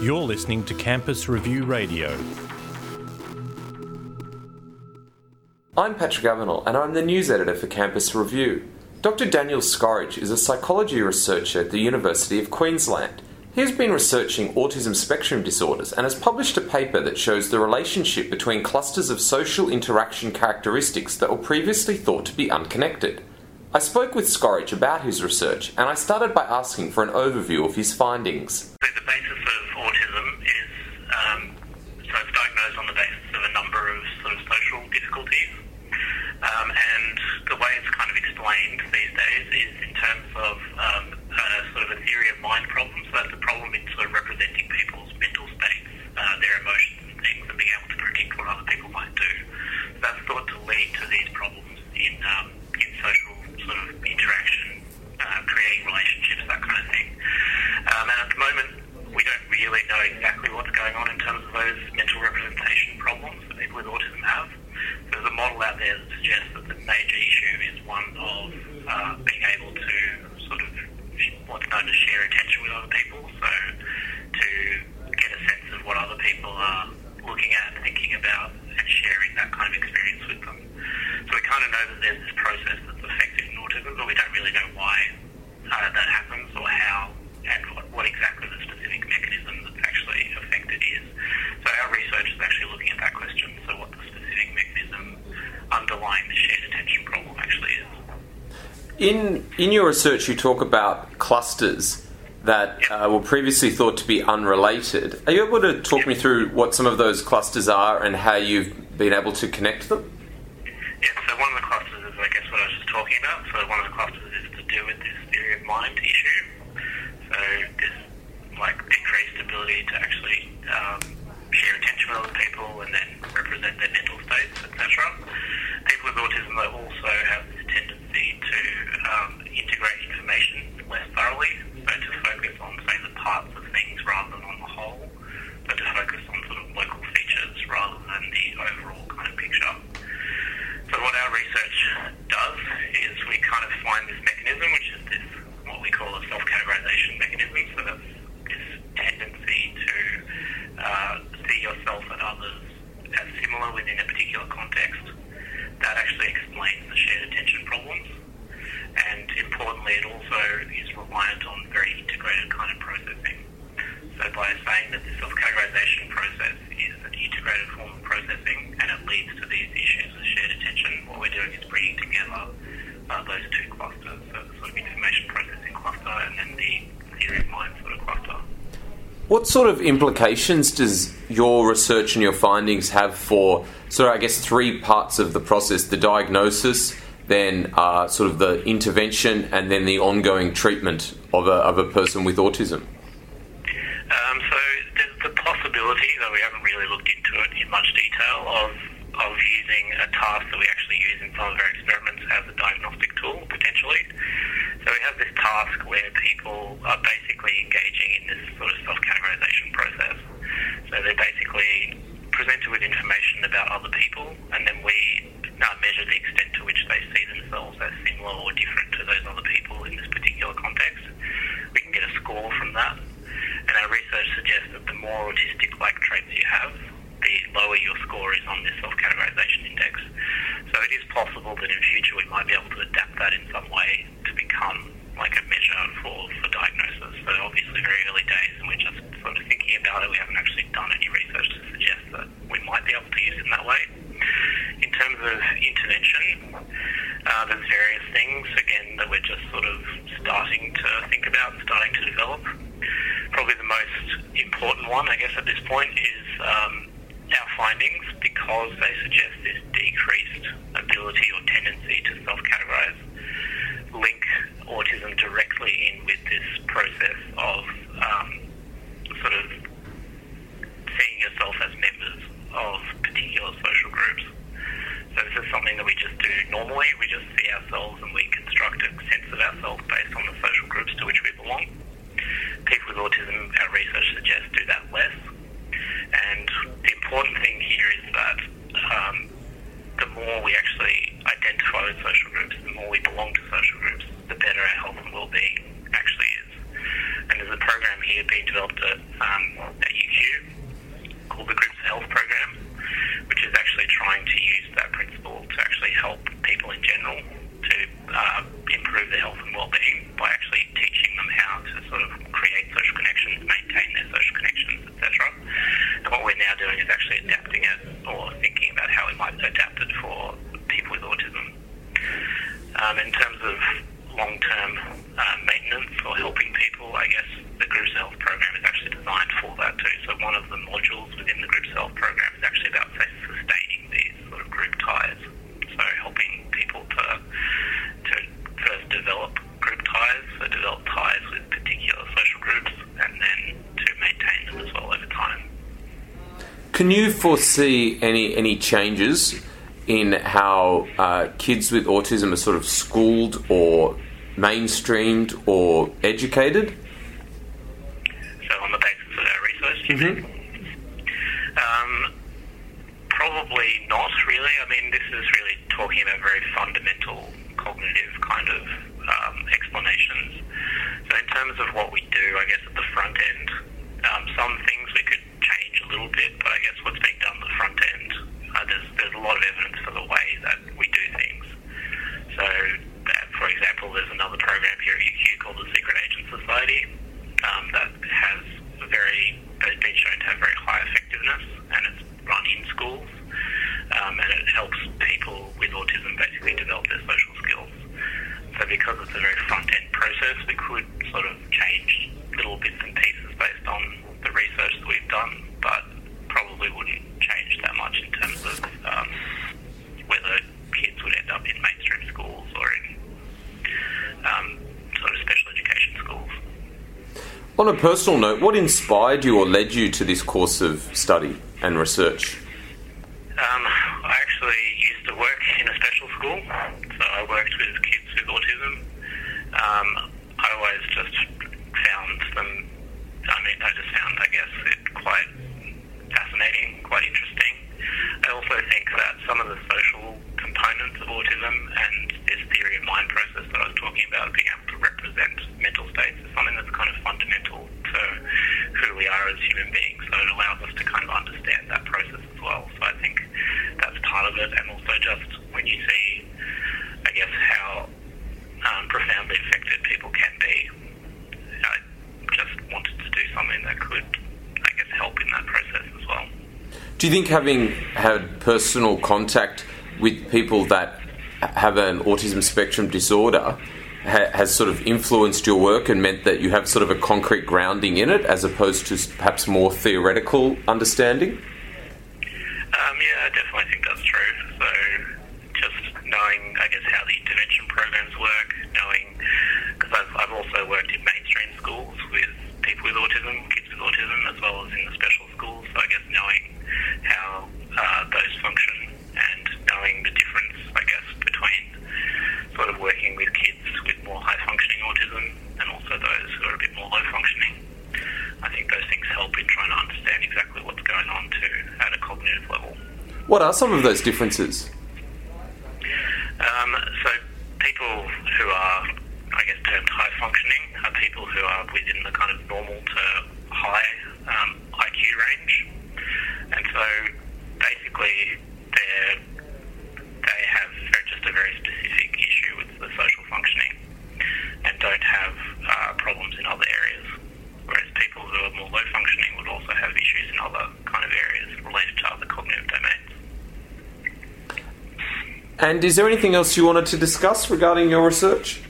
You're listening to Campus Review Radio. I'm Patrick Avenel, and I'm the news editor for Campus Review. Dr. Daniel Skorich is a psychology researcher at the University of Queensland. He has been researching autism spectrum disorders and has published a paper that shows the relationship between clusters of social interaction characteristics that were previously thought to be unconnected. I spoke with Skorich about his research and I started by asking for an overview of his findings. The, the basis of autism is um, so it's diagnosed on the basis of a number of sort of social difficulties, um, and the way it's kind of explained these days is in terms of um, uh, sort of a theory of mind problems. So that's a problem in sort of representing people's mental states, uh, their emotions and things, and being able to predict what other people might do. So that's thought to lead to these problems in um, in social sort of interaction, uh, creating relationships, that kind of thing. Um, and at the moment, we don't really know exactly what's going on in terms of those mental representation problems that people with autism have. There's a model out there that suggests that the major issue is one of uh, being able to sort of known as share attention with other people. So to get a sense of what other people are looking at, and thinking about, and sharing that kind of experience with them. So we kind of know that there's this process that's effective in autism, but we don't really know why uh, that happens or how and what, what exactly the specific mechanism that's actually affected is. So our research is actually looking at that question. So what the specific mechanism underlying the shared attention problem actually is. In, in your research, you talk about clusters that uh, were previously thought to be unrelated. Are you able to talk me through what some of those clusters are and how you've been able to connect them? Yeah, so one of the clusters is, I guess, what I was just talking about. So one of the clusters is to do with this theory of mind issue. So this, like, decreased ability to actually um, share attention with other people and then represent their mental states, etc. People autism, though, also have this tendency to um, integrate information less thoroughly, so to focus on, say, the parts of things rather than on the whole, so to focus on sort of local features rather than the overall kind of picture. So what our research does is we kind of find this mechanism, which is this what we call a self-categorization mechanism. So that's this tendency to uh, see yourself and others as similar within a particular context. That actually explains the shared attention problems. And importantly, it also is reliant on very integrated kind of processing. So by saying that the self-categorization process is an integrated form of processing and it leads to these issues of shared attention, what we're doing is bringing together uh, those two clusters, so the sort of information processing cluster and then the theory of mind sort of cluster. What sort of implications does your research and your findings have for, sort of, I guess, three parts of the process the diagnosis, then uh, sort of the intervention, and then the ongoing treatment of a, of a person with autism? Um, so there's the possibility, though we haven't really looked into it in much detail, of of using a task that we actually use in some of our experiments as a diagnostic tool, potentially. So we have this task where people are basically engaging in this sort of self-categorization process. So they're basically presented with information about other people, and then we measure the extent to which they see themselves as similar or different to those other people in this particular context. We can get a score from that. And our research suggests that the more autistic-like traits you have, the lower your score is on this self-categorization index. So it is possible that in future we might be able to adapt that in some way to become like a measure for, for diagnosis. So obviously very early days and we're just sort of thinking about it. We haven't actually done any research to suggest that we might be able to use it in that way. In terms of intervention, uh, there's various things, again, that we're just sort of starting to think about, starting to develop. Probably the most important one, I guess, at this point is um, our findings because they suggest this decreased ability or tendency to self-categorize link autism directly in with this process of um, sort of seeing yourself as members of Can you foresee any any changes in how uh, kids with autism are sort of schooled or mainstreamed or educated? So on the basis of our research, you mm-hmm. um, probably not really. I mean, this is really talking about very fundamental cognitive kind of um, explanations. So in terms of what we do, I guess at the front end, um, some things we could little bit, but I guess what's being done on the front end, uh, there's, there's a lot of evidence for the way that we do things. So On a personal note, what inspired you or led you to this course of study and research? Do you think having had personal contact with people that have an autism spectrum disorder ha- has sort of influenced your work and meant that you have sort of a concrete grounding in it as opposed to perhaps more theoretical understanding? What are some of those differences? And is there anything else you wanted to discuss regarding your research?